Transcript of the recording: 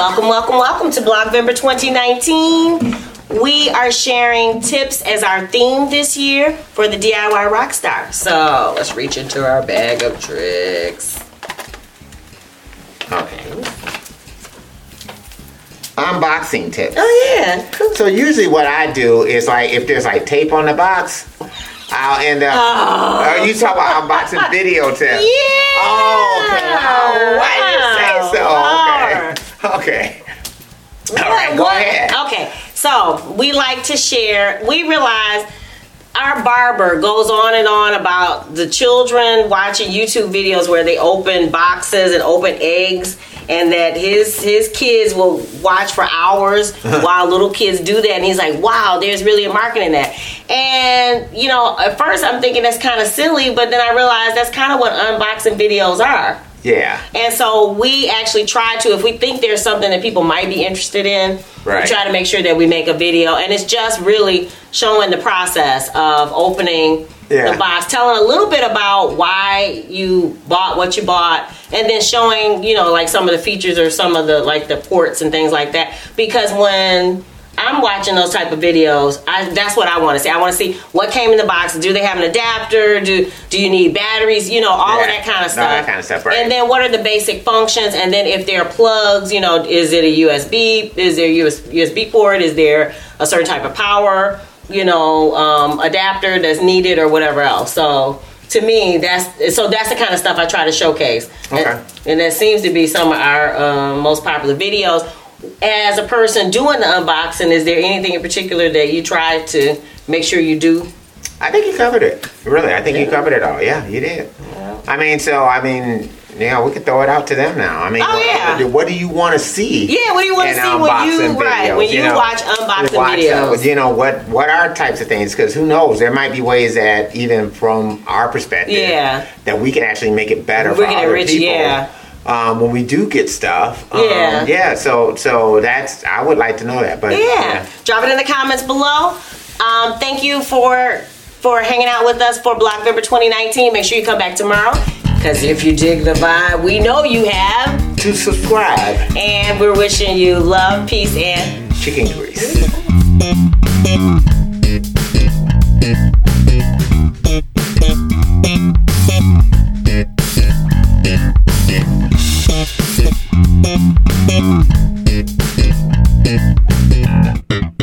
Welcome, welcome, welcome to Blogvember 2019. We are sharing tips as our theme this year for the DIY Rockstar. So let's reach into our bag of tricks. Okay. Unboxing tips. Oh, yeah. Cool. So usually what I do is like if there's like tape on the box, I'll end up. Oh. Oh, you talk about unboxing video tips? Yeah. Oh, okay. Oh, why did you say so? Oh. Okay. Okay. All right, go What- ahead. Okay, so we like to share. We realize our barber goes on and on about the children watching YouTube videos where they open boxes and open eggs, and that his his kids will watch for hours while little kids do that. And he's like, "Wow, there's really a market in that." And you know, at first I'm thinking that's kind of silly, but then I realized that's kind of what unboxing videos are. Yeah. And so we actually try to, if we think there's something that people might be interested in, Right. we try to make sure that we make a video. And it's just really showing the process of opening Yeah. the box, telling a little bit about why you bought what you bought, and then showing, you know, like some of the features or some of the like the ports and things like that. Because when I'm watching those type of videos. I, that's what I want to see. I want to see what came in the box. Do they have an adapter? Do do you need batteries? You know, all of that kind of All stuff. that kind of stuff, right. And then what are the basic functions? And then if there are plugs, you know, is it a USB? Is there a US, USB port? Is there a certain type of power? You know, um, adapter that's needed or whatever else. So to me, that's so that's the kind of stuff I try to showcase. Okay. And, and that seems to be some of our um, most popular videos. As a person doing the unboxing, is there anything in particular that you try to make sure you do? I think you covered it. Really, I think you covered it all. Yeah, you did. I mean, so I mean, yeah, we could throw it out to them now. I mean, Oh, what, yeah. what do you want to see? Yeah, what do you want to see when you unboxing right videos, when you, know? watch unboxing Watch, uh, videos? you know what what are types of things? Because who knows? There might be ways that even from our perspective, Yeah. that we can actually make it better We for other enrich- people. yeah. Um, when we do get stuff, um, Yeah. yeah. So, so that's I would like to know that, but Yeah. Drop it in the comments below. Um, thank you for for hanging out with us for Blogvember 2019. Make sure you come back tomorrow. Because if you dig the vibe, we know you have. to subscribe, And we're wishing you love, peace, and chicken grease. Thank you.